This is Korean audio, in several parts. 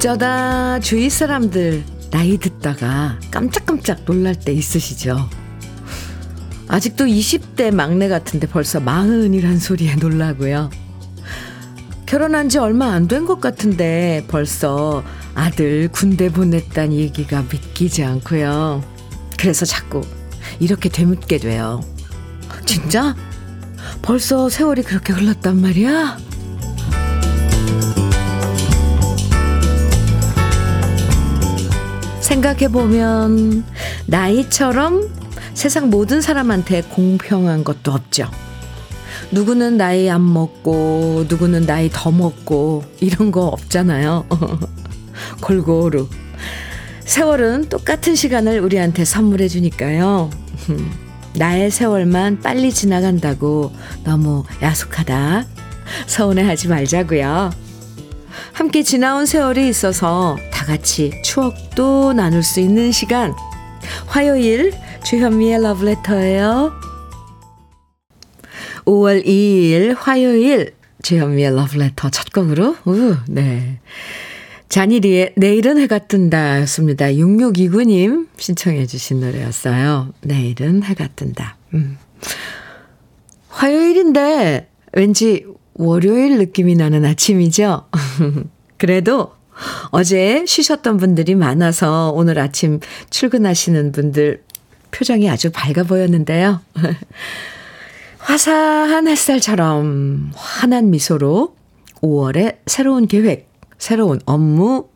어쩌다 주위 사람들 나이 듣다가 깜짝깜짝 놀랄 때 있으시죠? 아직도 20대 막내 같은데 벌써 마흔이란 소리에 놀라고요. 결혼한 지 얼마 안 된 것 같은데 벌써 아들 군대 보냈다는 얘기가 믿기지 않고요. 그래서 자꾸 이렇게 되묻게 돼요. 진짜? 벌써 세월이 그렇게 흘렀단 말이야? 생각해보면 나이처럼 세상 모든 사람한테 공평한 것도 없죠. 누구는 나이 안 먹고, 누구는 나이 더 먹고, 이런 거 없잖아요. 골고루. 세월은 똑같은 시간을 우리한테 선물해 주니까요. 나의 세월만 빨리 지나간다고 너무 야속하다. 서운해하지 말자고요. 함께 지나온 세월이 있어서 다 같이 추억도 나눌 수 있는 시간. 화요일 주현미의 러브레터예요. 5월 2일 화요일 주현미의 러브레터 첫 곡으로 우, 네. 잔일이의 내일은 해가 뜬다 였습니다. 6629님 신청해 주신 노래였어요. 내일은 해가 뜬다. 음. 화요일인데 왠지 월요일 느낌이 나는 아침이죠? 그래도 어제 쉬셨던 분들이 많아서 오늘 아침 출근하시는 분들 표정이 아주 밝아 보였는데요. 화사한 햇살처럼 환한 미소로 5월의 새로운 계획, 새로운 업무,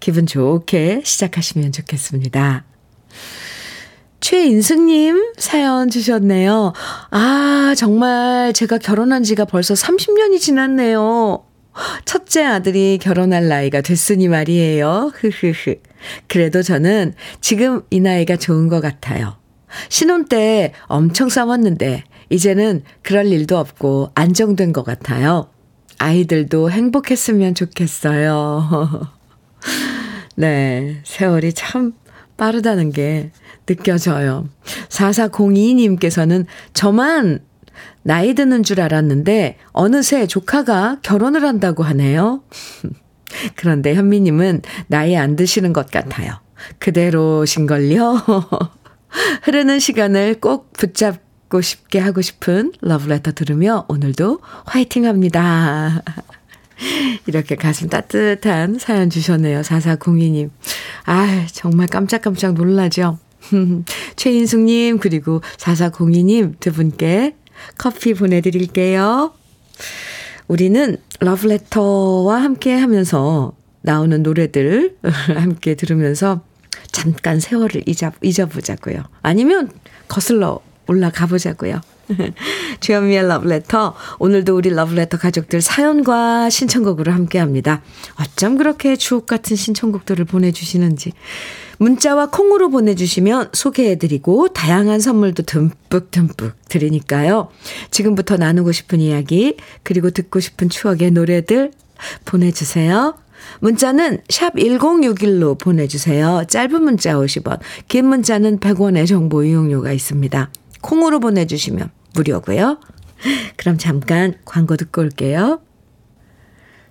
기분 좋게 시작하시면 좋겠습니다. 최인승님 사연 주셨네요. 아, 정말 제가 결혼한 지가 벌써 30년이 지났네요. 첫째 아들이 결혼할 나이가 됐으니 말이에요. 흐흐흐. 그래도 저는 지금 이 나이가 좋은 것 같아요. 신혼 때 엄청 싸웠는데, 이제는 그럴 일도 없고 안정된 것 같아요. 아이들도 행복했으면 좋겠어요. 네, 세월이 참 빠르다는 게 느껴져요. 4402님께서는 저만 나이 드는 줄 알았는데 어느새 조카가 결혼을 한다고 하네요. 그런데 현미님은 나이 안 드시는 것 같아요. 그대로신걸요? 흐르는 시간을 꼭 붙잡고 싶게 하고 싶은 러브레터 들으며 오늘도 화이팅 합니다. 이렇게 가슴 따뜻한 사연 주셨네요. 4402님. 아, 정말 깜짝깜짝 놀라죠? 최인숙님, 그리고 4402님 두 분께 커피 보내드릴게요. 우리는 러브레터와 함께 하면서 나오는 노래들 함께 들으면서 잠깐 세월을 잊어, 잊어보자고요. 아니면 거슬러 올라가 보자고요. 주현미의 러브레터. 오늘도 우리 러브레터 가족들 사연과 신청곡으로 함께 합니다. 어쩜 그렇게 주옥 같은 신청곡들을 보내주시는지. 문자와 콩으로 보내주시면 소개해드리고 다양한 선물도 듬뿍듬뿍 드리니까요. 지금부터 나누고 싶은 이야기, 그리고 듣고 싶은 추억의 노래들 보내주세요. 문자는 샵 1061로 보내주세요. 짧은 문자 50원, 긴 문자는 100원의 정보 이용료가 있습니다. 콩으로 보내주시면 무료고요. 그럼 잠깐 광고 듣고 올게요.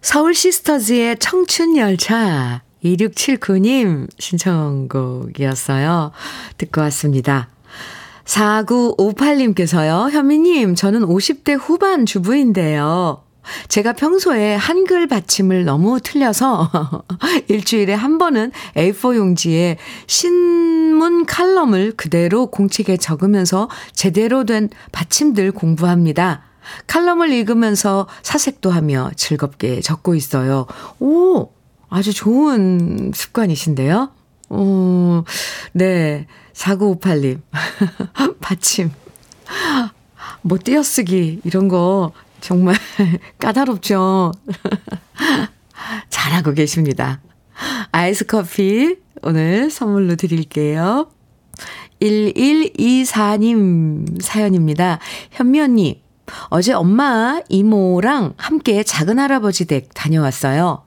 서울 시스터즈의 청춘 열차 2679님 신청곡이었어요. 듣고 왔습니다. 4958님께서요. 현미님, 저는 50대 후반 주부인데요. 제가 평소에 한글 받침을 너무 틀려서 일주일에 한 번은 A4 용지에 신문 칼럼을 그대로 공책에 적으면서 제대로 된 받침들 공부합니다. 칼럼을 읽으면서 사색도 하며 즐겁게 적고 있어요. 오, 아주 좋은 습관이신데요? 오, 네. 4958님. 받침. 뭐 띄어쓰기, 이런 거 정말 까다롭죠? 잘하고 계십니다. 아이스 커피 오늘 선물로 드릴게요. 1124님 사연입니다. 현미 언니, 어제 엄마, 이모랑 함께 작은 할아버지 댁 다녀왔어요.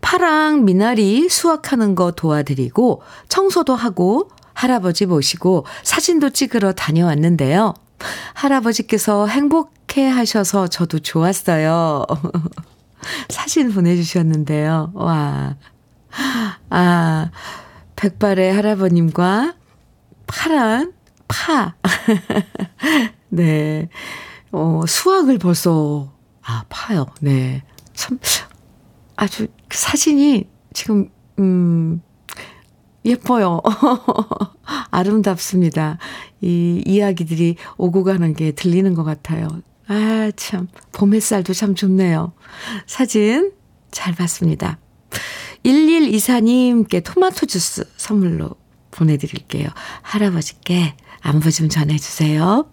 파랑 미나리 수확하는 거 도와드리고 청소도 하고 할아버지 모시고 사진도 찍으러 다녀왔는데요. 할아버지께서 행복 해 하셔서 저도 좋았어요. 사진 보내주셨는데요. 와. 아, 백발의 할아버님과 파란 파. 네. 어, 수학을 벌써, 아, 파요. 네. 참, 아주 사진이 지금, 음, 예뻐요. 아름답습니다. 이 이야기들이 오고 가는 게 들리는 것 같아요. 아, 참. 봄 햇살도 참 좋네요. 사진 잘 봤습니다. 1124님께 토마토 주스 선물로 보내드릴게요. 할아버지께 안부 좀 전해주세요.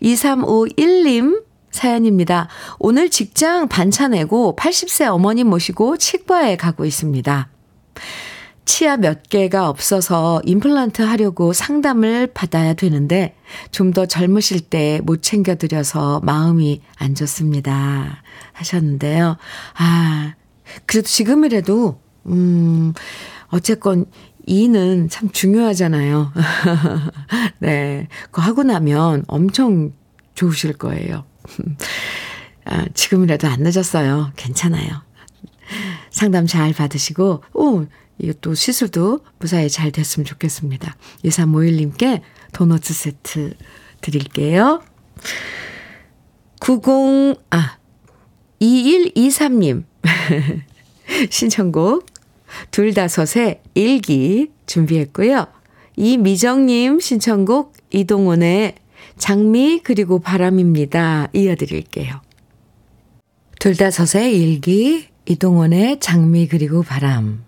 2351님 사연입니다. 오늘 직장 반차 내고 80세 어머님 모시고 치과에 가고 있습니다. 치아 몇 개가 없어서 임플란트 하려고 상담을 받아야 되는데 좀 더 젊으실 때 못 챙겨드려서 마음이 안 좋습니다. 하셨는데요. 아, 그래도 지금이라도, 음, 어쨌건 이는 참 중요하잖아요. 네. 그거 하고 나면 엄청 좋으실 거예요. 아, 지금이라도 안 늦었어요. 괜찮아요. 상담 잘 받으시고, 오, 이것도 시술도 무사히 잘 됐으면 좋겠습니다. 2351님께 도너츠 세트 드릴게요. 90, 아, 2123님. 신청곡 둘다섯의 일기 준비했고요. 이미정님 신청곡 이동원의 장미 그리고 바람입니다. 이어드릴게요. 둘다섯의 일기 이동원의 장미 그리고 바람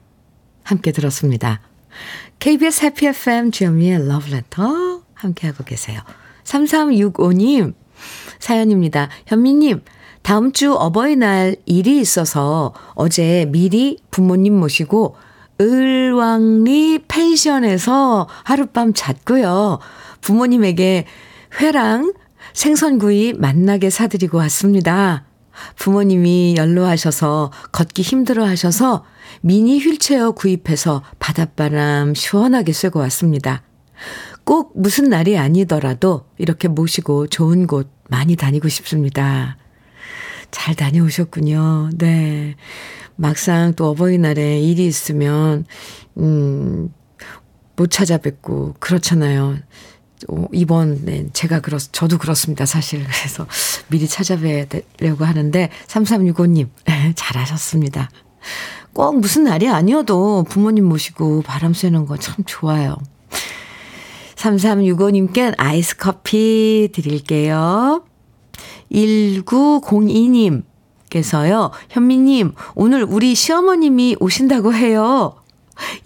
함께 들었습니다. KBS 해피 FM 주현미의 러브레터 함께하고 계세요. 3365님 사연입니다. 현미님 다음 주 어버이날 일이 있어서 어제 미리 부모님 모시고 을왕리 펜션에서 하룻밤 잤고요. 부모님에게 회랑 생선구이 만나게 사드리고 왔습니다. 부모님이 연로하셔서 걷기 힘들어 하셔서 미니 휠체어 구입해서 바닷바람 시원하게 쐬고 왔습니다. 꼭 무슨 날이 아니더라도 이렇게 모시고 좋은 곳 많이 다니고 싶습니다. 잘 다녀오셨군요. 네. 막상 또 어버이날에 일이 있으면, 음, 못 찾아뵙고, 그렇잖아요. 어, 이번엔 제가 그렇, 저도 그렇습니다. 사실. 그래서 미리 찾아뵈려고 하는데, 3365님, 잘하셨습니다. 꼭 무슨 날이 아니어도 부모님 모시고 바람 쐬는 거 참 좋아요. 3365님께 아이스 커피 드릴게요. 1902님 께서요, 현미님, 오늘 우리 시어머님이 오신다고 해요.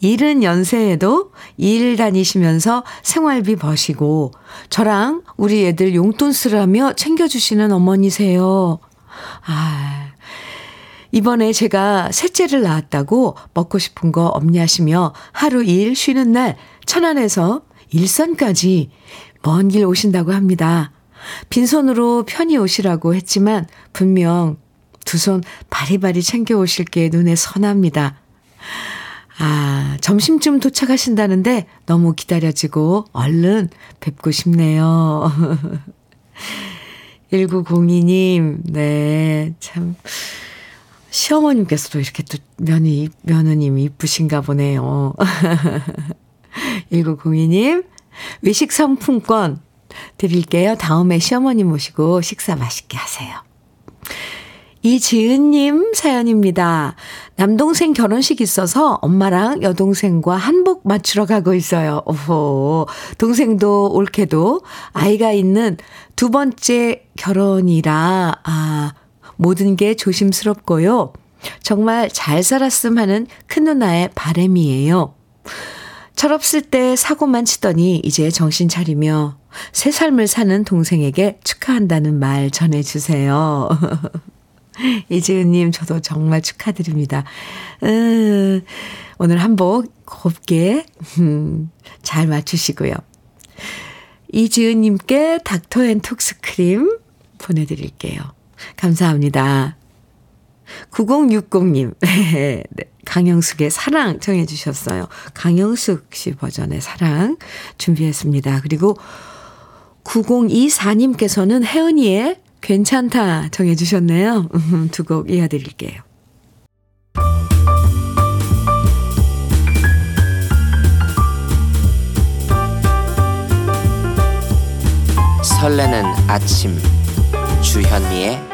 일은 연세에도 일 다니시면서 생활비 버시고 저랑 우리 애들 용돈 쓰라며 챙겨주시는 어머니세요. 아, 이번에 제가 셋째를 낳았다고 먹고 싶은 거 없냐시며 하루 일 쉬는 날 천안에서 일산까지 먼 길 오신다고 합니다. 빈손으로 편히 오시라고 했지만 분명 두 손 바리바리 챙겨 오실 게 눈에 선합니다. 아, 점심쯤 도착하신다는데 너무 기다려지고 얼른 뵙고 싶네요. 1902님, 네, 참. 시어머님께서도 이렇게 또 며느님, 며느님이 이쁘신가 보네요. 1902님, 외식 상품권 드릴게요. 다음에 시어머님 모시고 식사 맛있게 하세요. 이지은님 사연입니다. 남동생 결혼식 있어서 엄마랑 여동생과 한복 맞추러 가고 있어요. 오호. 동생도 올케도 아이가 있는 두 번째 결혼이라, 아, 모든 게 조심스럽고요. 정말 잘 살았음 하는 큰 누나의 바램이에요. 철없을 때 사고만 치더니 이제 정신 차리며 새 삶을 사는 동생에게 축하한다는 말 전해주세요. 이지은님, 저도 정말 축하드립니다. 음, 오늘 한복 곱게, 음, 잘 맞추시고요. 이지은님께 닥터 앤 톡스크림 보내드릴게요. 감사합니다. 9060님, 강영숙의 사랑 청해주셨어요. 강영숙 씨 버전의 사랑 준비했습니다. 그리고 9024님께서는 혜은이의 괜찮다 정해주셨네요. 두 곡 이어드릴게요. 설레는 아침 주현미의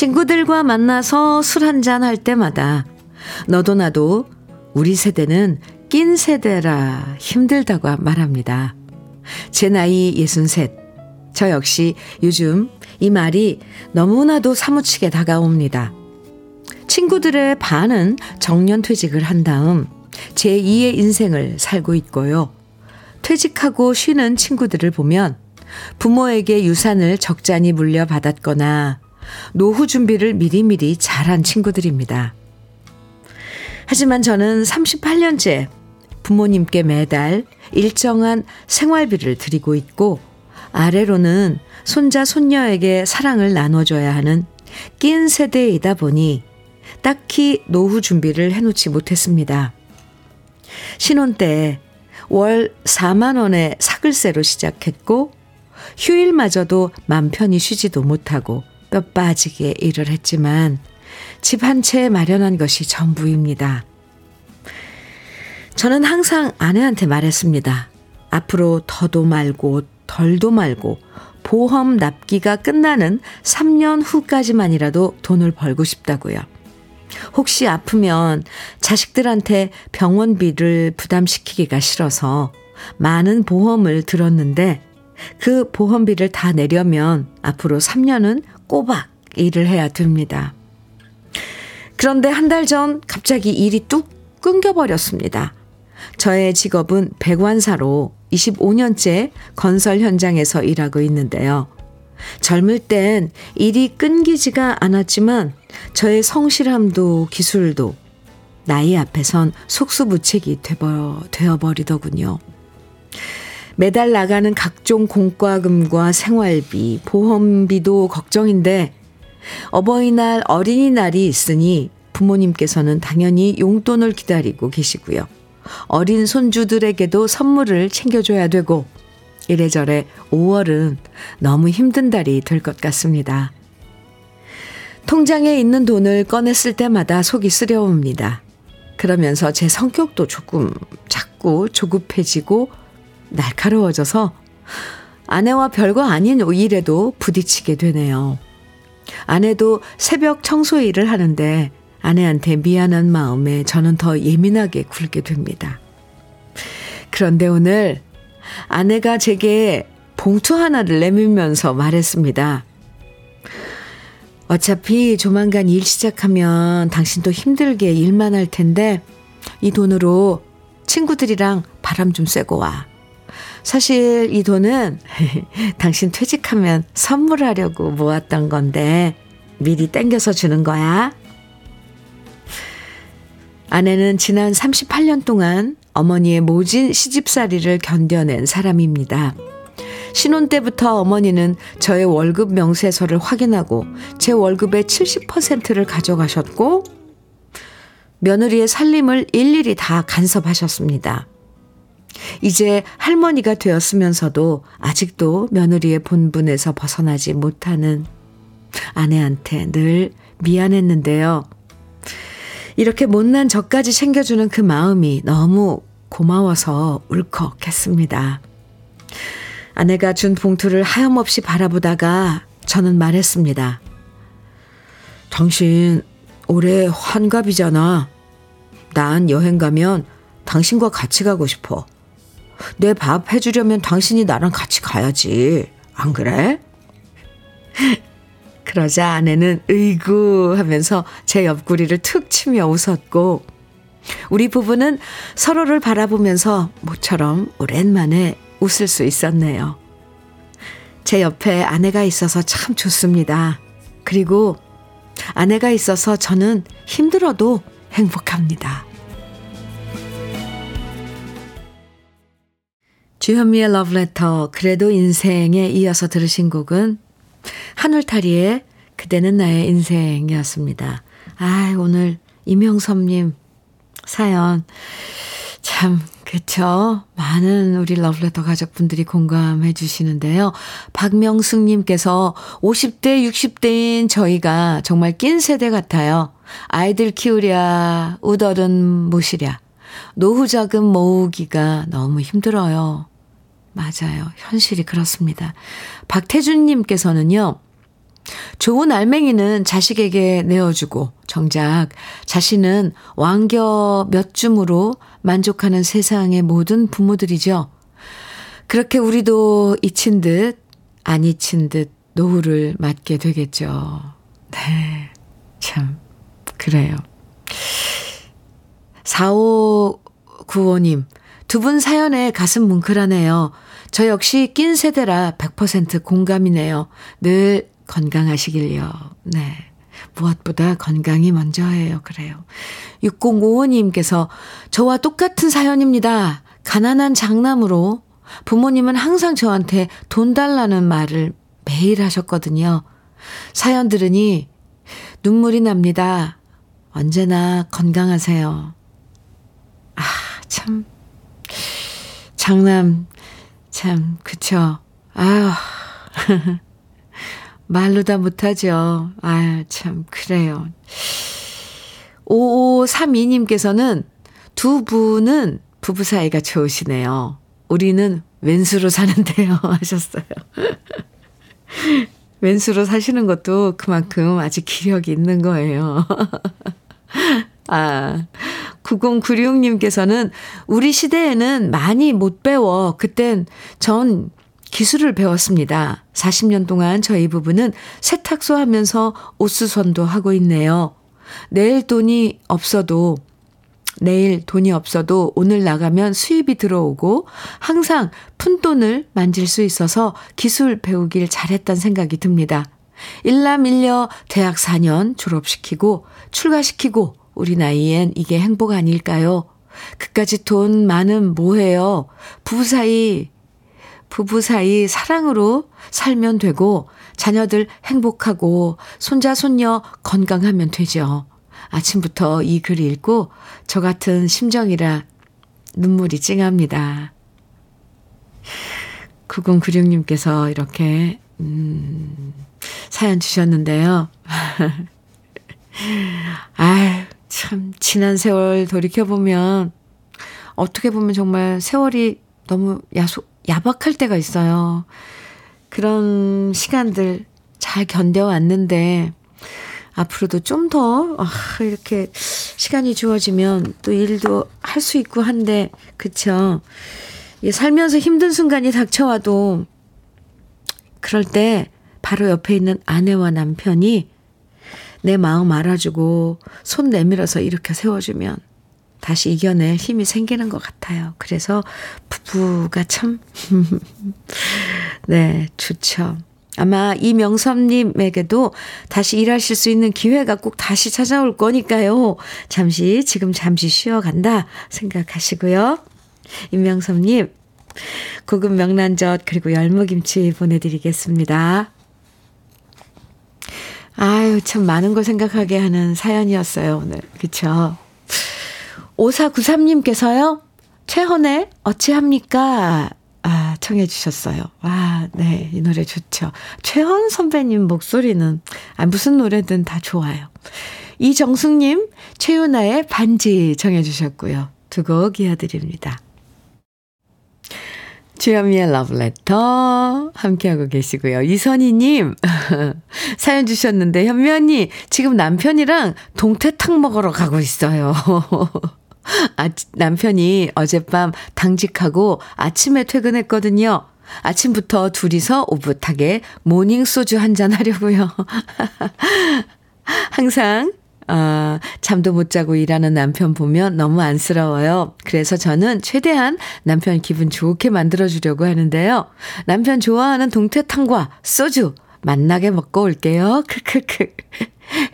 친구들과 만나서 술 한잔 할 때마다 너도 나도 우리 세대는 낀 세대라 힘들다고 말합니다. 제 나이 63. 저 역시 요즘 이 말이 너무나도 사무치게 다가옵니다. 친구들의 반은 정년 퇴직을 한 다음 제2의 인생을 살고 있고요. 퇴직하고 쉬는 친구들을 보면 부모에게 유산을 적잖이 물려받았거나 노후 준비를 미리미리 잘한 친구들입니다. 하지만 저는 38년째 부모님께 매달 일정한 생활비를 드리고 있고 아래로는 손자, 손녀에게 사랑을 나눠줘야 하는 낀 세대이다 보니 딱히 노후 준비를 해놓지 못했습니다. 신혼 때 월 4만 원의 사글세로 시작했고, 휴일마저도 맘 편히 쉬지도 못하고 뼈 빠지게 일을 했지만, 집 한 채 마련한 것이 전부입니다. 저는 항상 아내한테 말했습니다. 앞으로 더도 말고 덜도 말고 보험 납기가 끝나는 3년 후까지만이라도 돈을 벌고 싶다고요. 혹시 아프면 자식들한테 병원비를 부담시키기가 싫어서 많은 보험을 들었는데 그 보험비를 다 내려면 앞으로 3년은 꼬박 일을 해야 됩니다. 그런데 한 달 전 갑자기 일이 뚝 끊겨버렸습니다. 저의 직업은 배관사로 25년째 건설 현장에서 일하고 있는데요. 젊을 땐 일이 끊기지가 않았지만 저의 성실함도 기술도 나이 앞에선 속수무책이 되어버리더군요. 매달 나가는 각종 공과금과 생활비, 보험비도 걱정인데 어버이날, 어린이날이 있으니 부모님께서는 당연히 용돈을 기다리고 계시고요. 어린 손주들에게도 선물을 챙겨줘야 되고 이래저래 5월은 너무 힘든 달이 될 것 같습니다. 통장에 있는 돈을 꺼냈을 때마다 속이 쓰려옵니다. 그러면서 제 성격도 조금 자꾸 조급해지고 날카로워져서 아내와 별거 아닌 일에도 부딪히게 되네요. 아내도 새벽 청소 일을 하는데 아내한테 미안한 마음에 저는 더 예민하게 굴게 됩니다. 그런데 오늘 아내가 제게 봉투 하나를 내밀면서 말했습니다. 어차피 조만간 일 시작하면 당신도 힘들게 일만 할 텐데 이 돈으로 친구들이랑 바람 좀 쐬고 와. 사실 이 돈은 당신 퇴직하면 선물하려고 모았던 건데 미리 땡겨서 주는 거야. 아내는 지난 38년 동안 어머니의 모진 시집살이를 견뎌낸 사람입니다. 신혼 때부터 어머니는 저의 월급 명세서를 확인하고 제 월급의 70%를 가져가셨고 며느리의 살림을 일일이 다 간섭하셨습니다. 이제 할머니가 되었으면서도 아직도 며느리의 본분에서 벗어나지 못하는 아내한테 늘 미안했는데요. 이렇게 못난 저까지 챙겨주는 그 마음이 너무 고마워서 울컥했습니다. 아내가 준 봉투를 하염없이 바라보다가 저는 말했습니다. 당신 올해 환갑이잖아. 난 여행 가면 당신과 같이 가고 싶어. 내 밥 해주려면 당신이 나랑 같이 가야지. 안 그래? 그러자 아내는 으이구 하면서 제 옆구리를 툭 치며 웃었고 우리 부부는 서로를 바라보면서 모처럼 오랜만에 웃을 수 있었네요. 제 옆에 아내가 있어서 참 좋습니다. 그리고 아내가 있어서 저는 힘들어도 행복합니다. 주현미의 러브레터, 그래도 인생에 이어서 들으신 곡은 한울타리의 그대는 나의 인생이었습니다. 아, 오늘 이명섭님 사연 참 그쵸. 많은 우리 러브레터 가족분들이 공감해 주시는데요. 박명숙님께서 50대, 60대인 저희가 정말 낀 세대 같아요. 아이들 키우랴, 우덜은 모시랴. 노후 자금 모으기가 너무 힘들어요. 맞아요. 현실이 그렇습니다. 박태준님께서는요. 좋은 알맹이는 자식에게 내어주고 정작 자신은 왕겨 몇 줌으로 만족하는 세상의 모든 부모들이죠. 그렇게 우리도 잊힌 듯, 안 잊힌 듯 노후를 맞게 되겠죠. 네. 참, 그래요. 4595님, 두 분 사연에 가슴 뭉클하네요. 저 역시 낀 세대라 100% 공감이네요. 늘 건강하시길요. 네. 무엇보다 건강이 먼저예요. 그래요. 6055님께서 저와 똑같은 사연입니다. 가난한 장남으로 부모님은 항상 저한테 돈 달라는 말을 매일 하셨거든요. 사연 들으니 눈물이 납니다. 언제나 건강하세요. 아, 참. 장남, 참, 그쵸. 아유. 말로 다 못하죠. 아, 참, 그래요. 5532님께서는 두 분은 부부 사이가 좋으시네요. 우리는 왼수로 사는데요. 하셨어요. 왼수로 사시는 것도 그만큼 아직 기력이 있는 거예요. 아, 9096님께서는 우리 시대에는 많이 못 배워. 그땐 전 기술을 배웠습니다. 40년 동안 저희 부부는 세탁소 하면서 옷수선도 하고 있네요. 내일 돈이 없어도 내일 돈이 없어도 오늘 나가면 수입이 들어오고 항상 푼돈을 만질 수 있어서 기술 배우길 잘했단 생각이 듭니다. 일남 일녀 대학 4년 졸업시키고 출가시키고 우리 나이엔 이게 행복 아닐까요? 그까지 돈 많은 뭐해요? 부부 사이 부부 사이 사랑으로 살면 되고 자녀들 행복하고 손자 손녀 건강하면 되죠. 아침부터 이 글 읽고 저 같은 심정이라 눈물이 찡합니다. 9096님께서 이렇게 음, 사연 주셨는데요. 아유, 참 지난 세월 돌이켜 보면 어떻게 보면 정말 세월이 너무 야속 야박할 때가 있어요. 그런 시간들 잘 견뎌왔는데, 앞으로도 좀 더, 아, 이렇게 시간이 주어지면 또 일도 할 수 있고 한데, 그쵸. 살면서 힘든 순간이 닥쳐와도, 그럴 때 바로 옆에 있는 아내와 남편이 내 마음 알아주고 손 내밀어서 이렇게 세워주면 다시 이겨낼 힘이 생기는 것 같아요. 그래서 부부가 참, 네, 좋죠. 아마 이명섭님에게도 다시 일하실 수 있는 기회가 꼭 다시 찾아올 거니까요. 잠시, 지금 잠시 쉬어간다 생각하시고요. 임명섭님, 고급 명란젓 그리고 열무김치 보내드리겠습니다. 아유, 참 많은 걸 생각하게 하는 사연이었어요, 오늘. 그쵸? 5493님께서요, 최헌의 어찌합니까? 아, 청해 주셨어요. 와, 네, 이 노래 좋죠. 최헌 선배님 목소리는, 아, 무슨 노래든 다 좋아요. 이정숙님, 최윤아의 반지 청해 주셨고요. 두 곡 이어드립니다. 주현미의 러브레터 함께하고 계시고요. 이선희님 사연 주셨는데 현미 언니 지금 남편이랑 동태탕 먹으러 가고 있어요. 아, 남편이 어젯밤 당직하고 아침에 퇴근했거든요. 아침부터 둘이서 오붓하게 모닝 소주 한잔 하려고요. 항상 아, 잠도 못 자고 일하는 남편 보면 너무 안쓰러워요. 그래서 저는 최대한 남편 기분 좋게 만들어주려고 하는데요. 남편 좋아하는 동태탕과 소주 만나게 먹고 올게요. 크크크.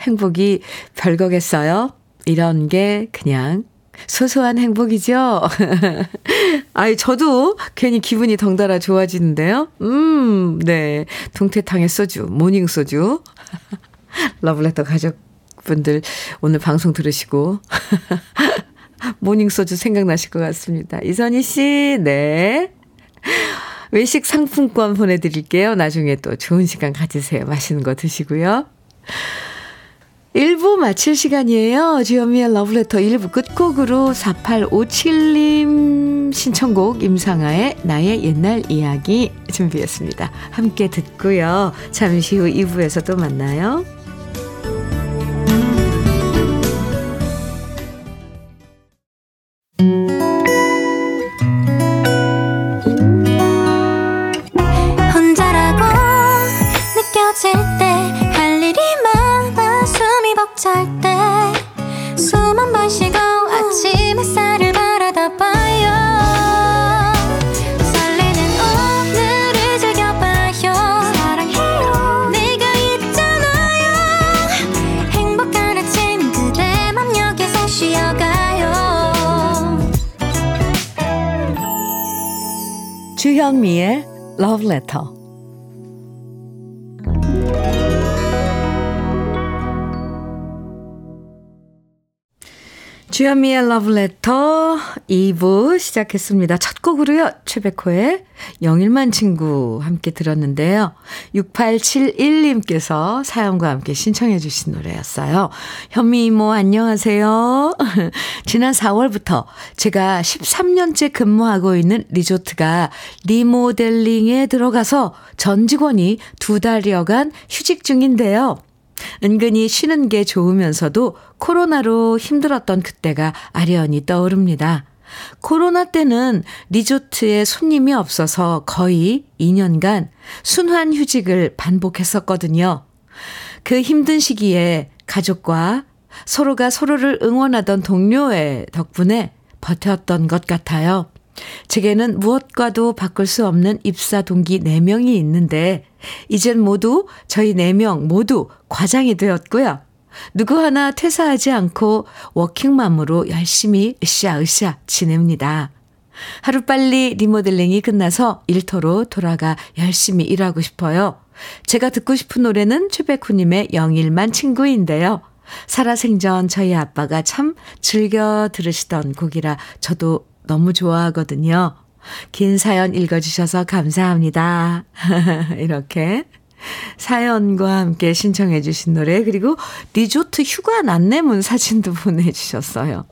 행복이 별거겠어요? 이런 게 그냥 소소한 행복이죠? 아이, 저도 괜히 기분이 덩달아 좋아지는데요. 음, 네. 동태탕에 소주, morning 소주. 러브레터 가족 분들 오늘 방송 들으시고. morning 소주 생각나실 것 같습니다. 이선희 씨, 네. 외식 상품권 보내드릴게요. 나중에 또 좋은 시간 가지세요. 맛있는 거 드시고요. 1부 마칠 시간이에요. 주현미의 러브레터 1부 끝곡으로 4857님 신청곡 임상아의 나의 옛날 이야기 준비했습니다. 함께 듣고요. 잠시 후 2부에서 또 만나요. ett tag. 주현미의 Letter 2부 시작했습니다. 첫 곡으로요. 최백호의 영일만 친구 함께 들었는데요. 6871님께서 사연과 함께 신청해 주신 노래였어요. 현미 이모 안녕하세요. 지난 4월부터 제가 13년째 근무하고 있는 리조트가 리모델링에 들어가서 전 직원이 두 달여간 휴직 중인데요. 은근히 쉬는 게 좋으면서도 코로나로 힘들었던 그때가 아련히 떠오릅니다. 코로나 때는 리조트에 손님이 없어서 거의 2년간 순환 휴직을 반복했었거든요. 그 힘든 시기에 가족과 서로가 서로를 응원하던 동료의 덕분에 버텼던 것 같아요. 제게는 무엇과도 바꿀 수 없는 입사 동기 4명이 있는데, 이젠 모두 저희 4명 모두 과장이 되었고요. 누구 하나 퇴사하지 않고 워킹맘으로 열심히 으쌰으쌰 지냅니다. 하루빨리 리모델링이 끝나서 일터로 돌아가 열심히 일하고 싶어요. 제가 듣고 싶은 노래는 최백후님의 영일만 친구인데요. 살아생전 저희 아빠가 참 즐겨 들으시던 곡이라 저도 너무 좋아하거든요. 긴 사연 읽어주셔서 감사합니다. 이렇게 사연과 함께 신청해 주신 노래 그리고 리조트 휴가 안내문 사진도 보내주셨어요.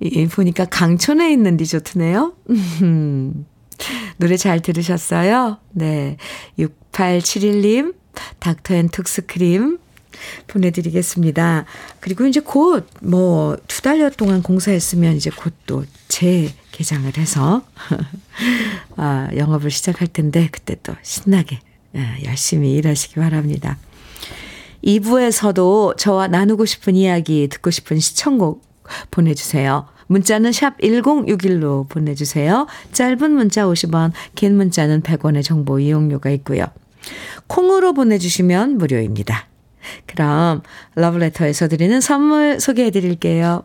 이 보니까 강촌에 있는 리조트네요. 노래 잘 들으셨어요? 네. 6871님 닥터앤톡스크림 보내드리겠습니다. 그리고 이제 곧 뭐 두 달여 동안 공사했으면 이제 곧또재 개장을 해서 아, 영업을 시작할 텐데 그때 또 신나게 예, 열심히 일하시기 바랍니다. 2부에서도 저와 나누고 싶은 이야기, 듣고 싶은 시청곡 보내주세요. 문자는 샵 1061로 보내주세요. 짧은 문자 50원, 긴 문자는 100원의 정보 이용료가 있고요. 콩으로 보내주시면 무료입니다. 그럼 러브레터에서 드리는 선물 소개해 드릴게요.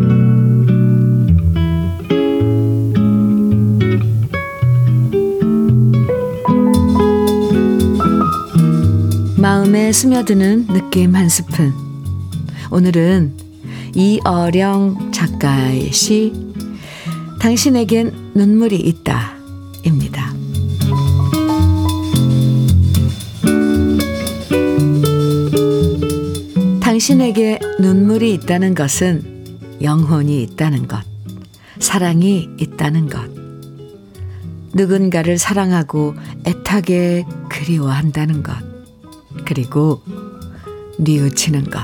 마음에 스며드는 느낌 한 스푼. 오늘은 이어령 작가의 시 당신에겐 눈물이 있다 입니다. 당신에게 눈물이 있다는 것은 영혼이 있다는 것, 사랑이 있다는 것, 누군가를 사랑하고 애타게 그리워한다는 것, 그리고 뉘우치는 것.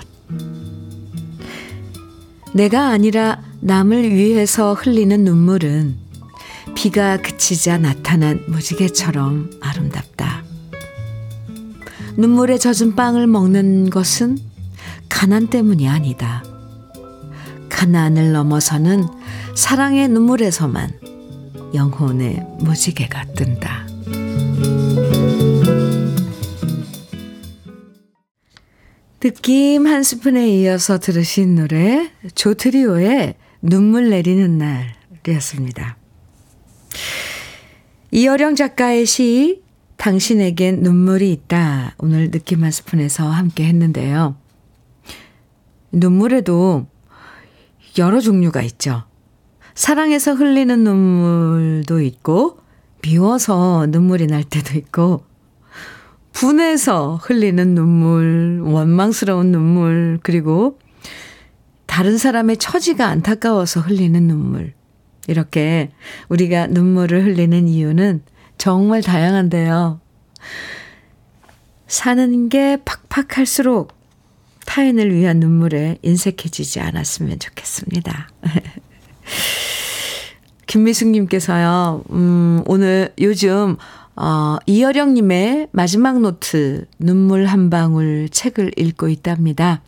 내가 아니라 남을 위해서 흘리는 눈물은 비가 그치자 나타난 무지개처럼 아름답다. 눈물에 젖은 빵을 먹는 것은 가난 때문이 아니다. 가난을 넘어서는 사랑의 눈물에서만 영혼의 무지개가 뜬다. 느낌 한 스푼에 이어서 들으신 노래 조트리오의 눈물 내리는 날이었습니다. 이어령 작가의 시 당신에겐 눈물이 있다. 오늘 느낌 한 스푼에서 함께 했는데요. 눈물에도 여러 종류가 있죠. 사랑해서 흘리는 눈물도 있고, 미워서 눈물이 날 때도 있고, 분해서 흘리는 눈물, 원망스러운 눈물, 그리고 다른 사람의 처지가 안타까워서 흘리는 눈물. 이렇게 우리가 눈물을 흘리는 이유는 정말 다양한데요. 사는 게 팍팍할수록 타인을 위한 눈물에 인색해지지 않았으면 좋겠습니다. 김미숙님께서요, 음, 오늘 요즘, 어, 이어령님의 마지막 노트, 눈물 한 방울 책을 읽고 있답니다.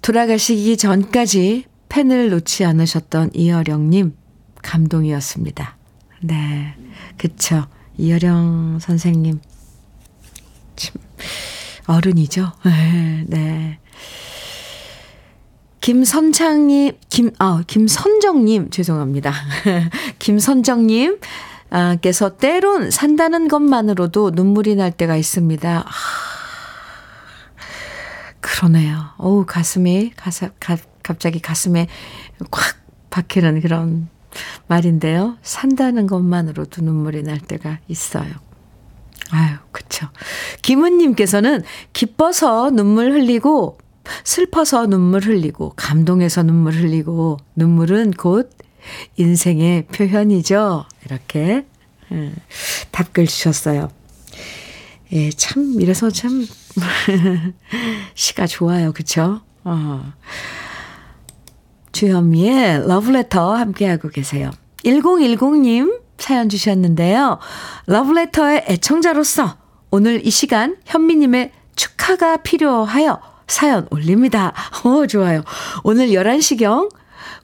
돌아가시기 전까지 펜을 놓지 않으셨던 이어령님, 감동이었습니다. 네. 그쵸. 이여령 선생님. 참, 어른이죠. 네. 김선창님, 김, 아, 김선정님, 죄송합니다. 김선정님, 아, 께서 때론 산다는 것만으로도 눈물이 날 때가 있습니다. 아, 그러네요. 어우, 가슴이, 가사, 가, 갑자기 가슴에 꽉 박히는 그런 말인데요. 산다는 것만으로도 눈물이 날 때가 있어요. 아유, 그쵸. 김은님께서는 기뻐서 눈물 흘리고, 슬퍼서 눈물 흘리고, 감동해서 눈물 흘리고, 눈물은 곧 인생의 표현이죠. 이렇게 음, 답글 주셨어요. 예, 참, 이래서 참, 시가 좋아요. 그쵸? 어. 주현미의 러브레터 함께하고 계세요. 1010님 사연 주셨는데요. 러브레터의 애청자로서 오늘 이 시간 현미님의 축하가 필요하여 사연 올립니다. 어, 좋아요. 오늘 11시경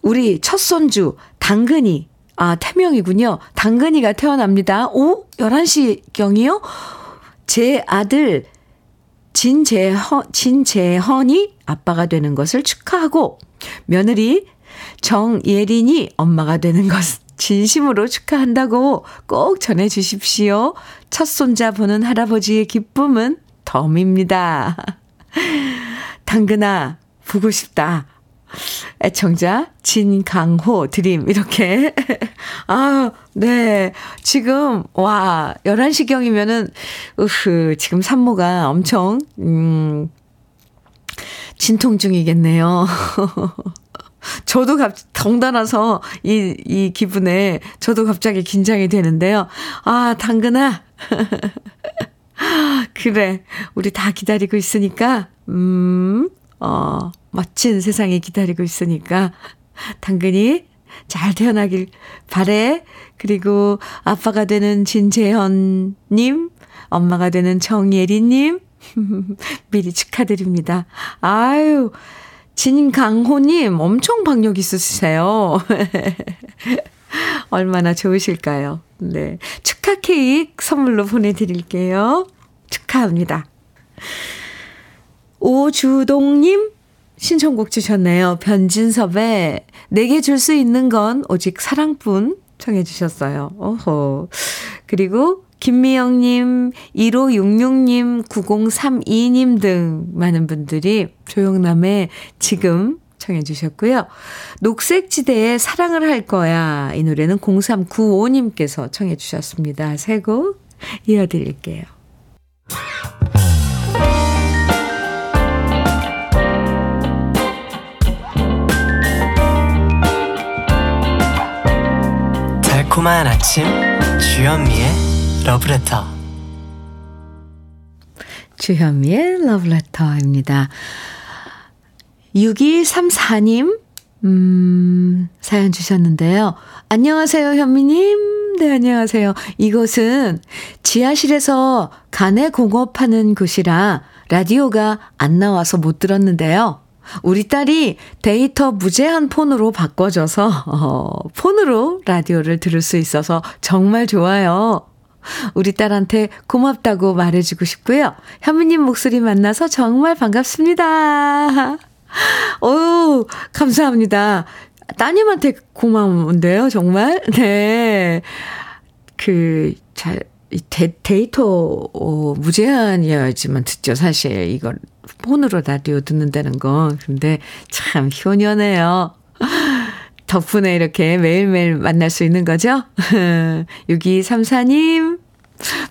우리 첫 손주 당근이 아, 태명이군요. 당근이가 태어납니다. 오, 11시경이요? 제 아들 진재헌, 진재헌이 아빠가 되는 것을 축하하고 며느리 정예린이 엄마가 되는 것 진심으로 축하한다고 꼭 전해 주십시오. 첫 손자 보는 할아버지의 기쁨은 덤입니다. 당근아, 보고 싶다. 애청자 진강호 드림 이렇게 아, 네. 지금 와, 11시경이면은 으흐, 지금 산모가 엄청 음 진통 중이겠네요. 저도 갑, 덩달아서 이, 이 기분에 저도 갑자기 긴장이 되는데요. 아, 당근아. 그래. 우리 다 기다리고 있으니까, 음, 어, 멋진 세상이 기다리고 있으니까, 당근이 잘 태어나길 바래. 그리고 아빠가 되는 진재현님, 엄마가 되는 정예리님, 미리 축하드립니다. 아유, 진강호님, 엄청 박력 있으세요. 얼마나 좋으실까요? 네. 축하 케이크 선물로 보내드릴게요. 축하합니다. 오주동님, 신청곡 주셨네요. 변진섭의 내게 줄 수 있는 건 오직 사랑뿐 청해 주셨어요. 오호. 그리고 김미영님, 1566님, 9032님 등 많은 분들이 조영남의 지금 청해 주셨고요. 녹색지대의 사랑을 할 거야. 이 노래는 0395님께서 청해 주셨습니다. 새곡 이어드릴게요. 달콤한 아침 주현미의 러브레터 주현미의 러브레터입니다. 6234님 음, 사연 주셨는데요. 안녕하세요, 현미님. 네, 안녕하세요. 이곳은 지하실에서 간에 공업하는 곳이라 라디오가 안 나와서 못 들었는데요. 우리 딸이 데이터 무제한 폰으로 바꿔줘서, 어, 폰으로 라디오를 들을 수 있어서 정말 좋아요. 우리 딸한테 고맙다고 말해주고 싶고요. 현미님 목소리 만나서 정말 반갑습니다. 어유 감사합니다. 따님한테 고마운데요, 정말. 네. 그, 잘, 데, 데이터, 어, 무제한이어야지만 듣죠, 사실. 이걸 폰으로 라디오 듣는다는 건. 근데 참 효녀네요. 덕분에 이렇게 매일매일 만날 수 있는 거죠? 6234님,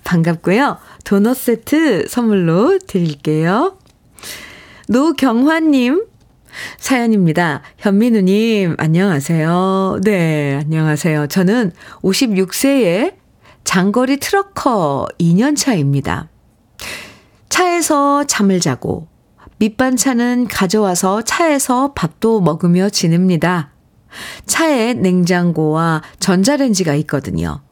반갑고요. 도넛 세트 선물로 드릴게요. 노경환님, 사연입니다. 현민우님, 안녕하세요. 네, 안녕하세요. 저는 56세의 장거리 트럭커 2년 차입니다. 차에서 잠을 자고, 밑반찬은 가져와서 차에서 밥도 먹으며 지냅니다. 차에 냉장고와 전자레인지가 있거든요.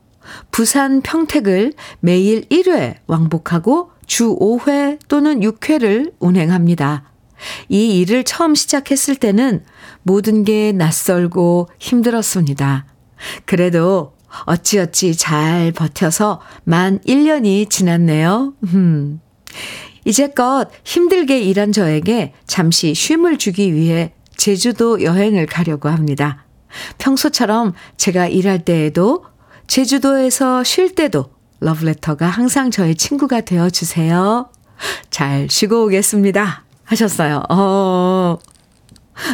부산 평택을 매일 1회 왕복하고 주 5회 또는 6회를 운행합니다. 이 일을 처음 시작했을 때는 모든 게 낯설고 힘들었습니다. 그래도 어찌어찌 잘 버텨서 만 1년이 지났네요. 음. 이제껏 힘들게 일한 저에게 잠시 쉼을 주기 위해 제주도 여행을 가려고 합니다. 평소처럼 제가 일할 때에도 제주도에서 쉴 때도 러브레터가 항상 저의 친구가 되어 주세요. 잘 쉬고 오겠습니다. 하셨어요. 어,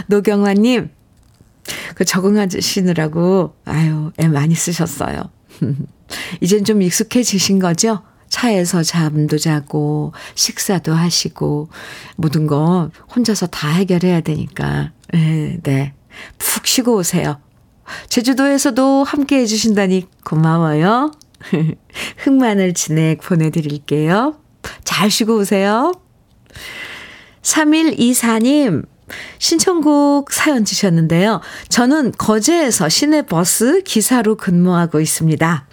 노경화님, 그 적응하시느라고, 아유, 애 많이 쓰셨어요. 이젠 좀 익숙해지신 거죠? 차에서 잠도 자고, 식사도 하시고, 모든 거 혼자서 다 해결해야 되니까. 네, 네. 푹 쉬고 오세요. 제주도에서도 함께 해주신다니 고마워요. 흑마늘 진액 보내드릴게요. 잘 쉬고 오세요. 3124님, 신청곡 사연 주셨는데요. 저는 거제에서 시내버스 기사로 근무하고 있습니다.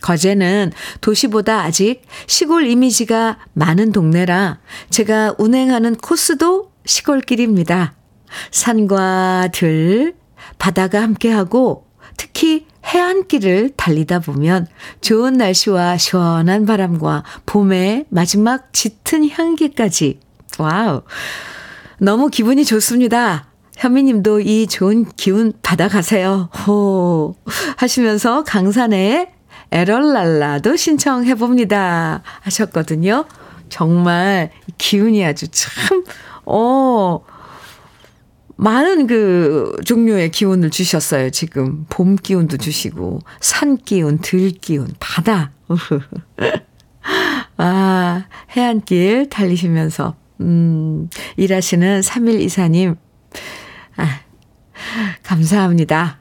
거제는 도시보다 아직 시골 이미지가 많은 동네라 제가 운행하는 코스도 시골길입니다. 산과 들, 바다가 함께하고 특히 해안길을 달리다 보면 좋은 날씨와 시원한 바람과 봄의 마지막 짙은 향기까지 와우 너무 기분이 좋습니다. 현미님도 이 좋은 기운 받아가세요. 호 하시면서 강산의 에럴랄라도 신청해봅니다. 하셨거든요. 정말 기운이 아주 참, 어, 많은 그 종류의 기운을 주셨어요, 지금. 봄 기운도 주시고, 산 기운, 들 기운, 바다. 아, 해안길 달리시면서, 음, 일하시는 3일 이사님, 아, 감사합니다.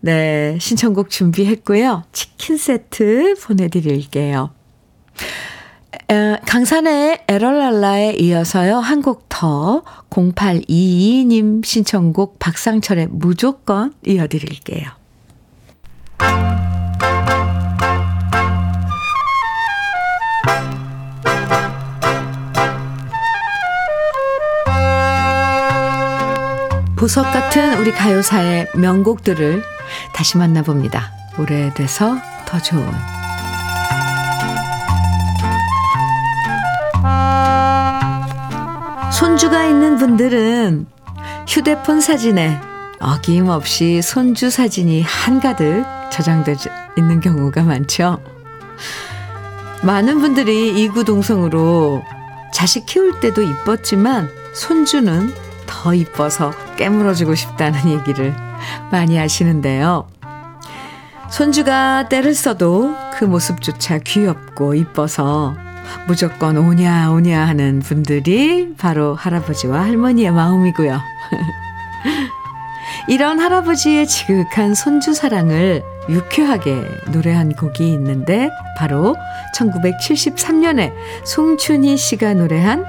네, 신청곡 준비했고요. 치킨 세트 보내드릴게요. 에, 강산의 에럴랄라에 이어서요, 한 곡 더, 0822님 신청곡 박상철의 무조건 이어드릴게요. 보석 같은 우리 가요사의 명곡들을 다시 만나봅니다. 오래돼서 더 좋은. 손주가 있는 분들은 휴대폰 사진에 어김없이 손주 사진이 한가득 저장되어 있는 경우가 많죠. 많은 분들이 이구동성으로 자식 키울 때도 이뻤지만 손주는 더 이뻐서 깨물어주고 싶다는 얘기를 많이 하시는데요. 손주가 때를 써도 그 모습조차 귀엽고 이뻐서 무조건 오냐 오냐 하는 분들이 바로 할아버지와 할머니의 마음이고요. 이런 할아버지의 지극한 손주 사랑을 유쾌하게 노래한 곡이 있는데 바로 1973년에 송춘희 씨가 노래한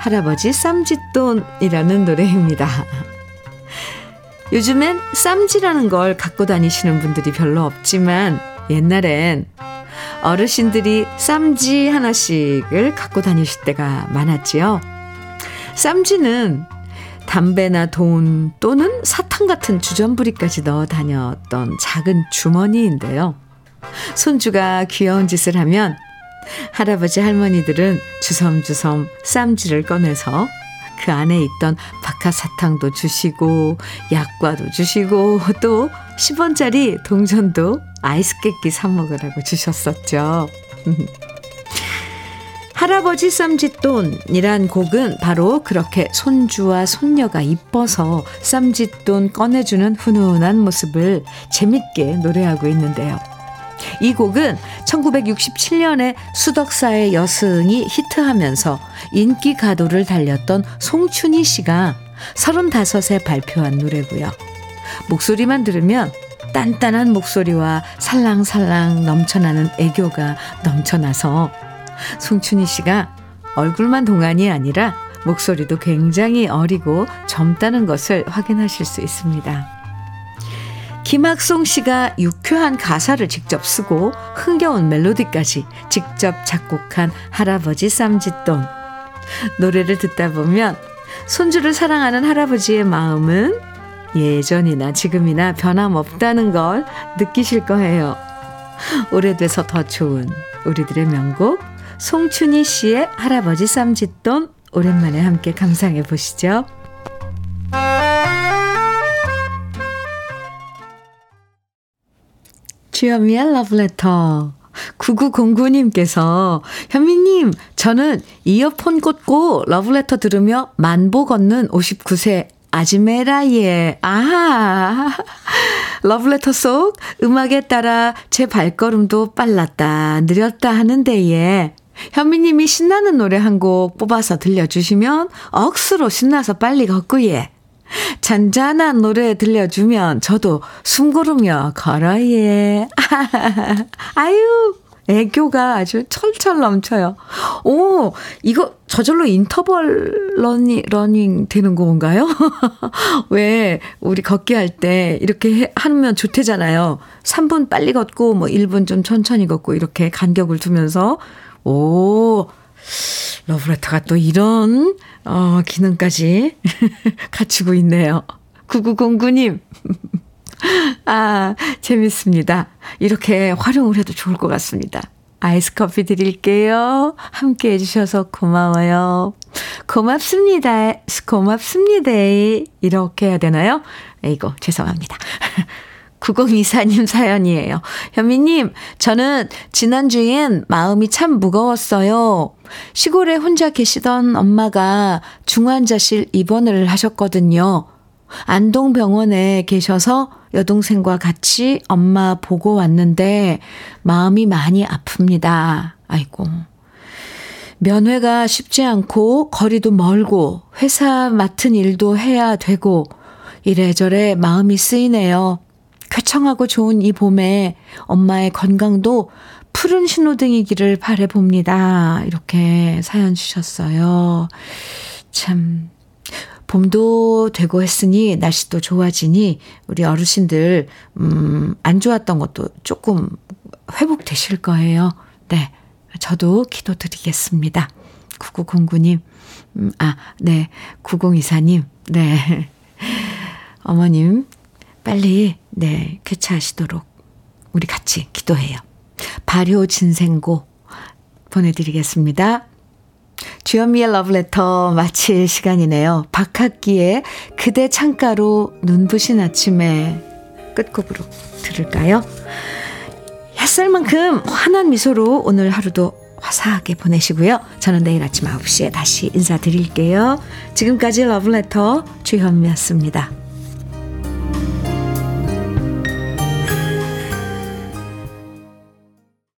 할아버지 쌈짓돈이라는 노래입니다. 요즘엔 쌈지라는 걸 갖고 다니시는 분들이 별로 없지만 옛날엔 어르신들이 쌈지 하나씩을 갖고 다니실 때가 많았지요. 쌈지는 담배나 돈 또는 사탕 같은 주전부리까지 넣어 다녔던 작은 주머니인데요. 손주가 귀여운 짓을 하면 할아버지 할머니들은 주섬주섬 쌈지를 꺼내서 그 안에 있던 박하사탕도 주시고 약과도 주시고 또 10원짜리 동전도 아이스 깨끼 사 먹으라고 주셨었죠. 할아버지 쌈짓돈이란 곡은 바로 그렇게 손주와 손녀가 이뻐서 쌈짓돈 꺼내주는 훈훈한 모습을 재밌게 노래하고 있는데요. 이 곡은 1967년에 수덕사의 여승이 히트하면서 인기 가도를 달렸던 송춘희 씨가 35세 발표한 노래고요. 목소리만 들으면 단단한 목소리와 살랑살랑 넘쳐나는 애교가 넘쳐나서 송춘희 씨가 얼굴만 동안이 아니라 목소리도 굉장히 어리고 젊다는 것을 확인하실 수 있습니다. 김학송 씨가 유쾌한 가사를 직접 쓰고 흥겨운 멜로디까지 직접 작곡한 할아버지 쌈짓돈. 노래를 듣다 보면 손주를 사랑하는 할아버지의 마음은 예전이나 지금이나 변함없다는 걸 느끼실 거예요. 오래돼서 더 좋은 우리들의 명곡 송춘희 씨의 할아버지 쌈짓돈 오랜만에 함께 감상해 보시죠. 주현미의 러브레터 9909님께서 현미님 저는 이어폰 꽂고 러브레터 들으며 만보 걷는 59세 아지메라예. 아하! 러브레터 속 음악에 따라 제 발걸음도 빨랐다 느렸다 하는데 예 현미님이 신나는 노래 한 곡 뽑아서 들려주시면 억수로 신나서 빨리 걷고 예 잔잔한 노래 들려주면 저도 숨 고르며 걸어예. 아유, 애교가 아주 철철 넘쳐요. 오, 이거 저절로 인터벌 러닝, 러닝 되는 건가요? 왜 우리 걷기 할 때 이렇게 하면 좋대잖아요. 3분 빨리 걷고 뭐 1분 좀 천천히 걷고 이렇게 간격을 두면서 오, 러브레터가 또 이런, 어, 기능까지 갖추고 있네요. 9909님. 아, 재밌습니다. 이렇게 활용을 해도 좋을 것 같습니다. 아이스 커피 드릴게요. 함께 해주셔서 고마워요. 고맙습니다. 고맙습니다. 이렇게 해야 되나요? 이거 죄송합니다. 9024님 사연이에요. 현미님, 저는 지난주엔 마음이 참 무거웠어요. 시골에 혼자 계시던 엄마가 중환자실 입원을 하셨거든요. 안동병원에 계셔서 여동생과 같이 엄마 보고 왔는데 마음이 많이 아픕니다. 아이고. 면회가 쉽지 않고 거리도 멀고 회사 맡은 일도 해야 되고 이래저래 마음이 쓰이네요. 쾌청하고 좋은 이 봄에 엄마의 건강도 푸른 신호등이기를 바래봅니다. 이렇게 사연 주셨어요. 참, 봄도 되고 했으니 날씨도 좋아지니 우리 어르신들, 음, 안 좋았던 것도 조금 회복되실 거예요. 네. 저도 기도 드리겠습니다. 9909님, 음, 아, 네. 9024님, 네. 어머님, 빨리, 네, 쾌차하시도록 우리 같이 기도해요. 발효 진생고 보내드리겠습니다. 주현미의 러브레터 마칠 시간이네요. 박학기의 그대 창가로 눈부신 아침에 끝곡으로 들을까요? 햇살만큼 환한 미소로 오늘 하루도 화사하게 보내시고요. 저는 내일 아침 9시에 다시 인사드릴게요. 지금까지 러브레터 주현미였습니다.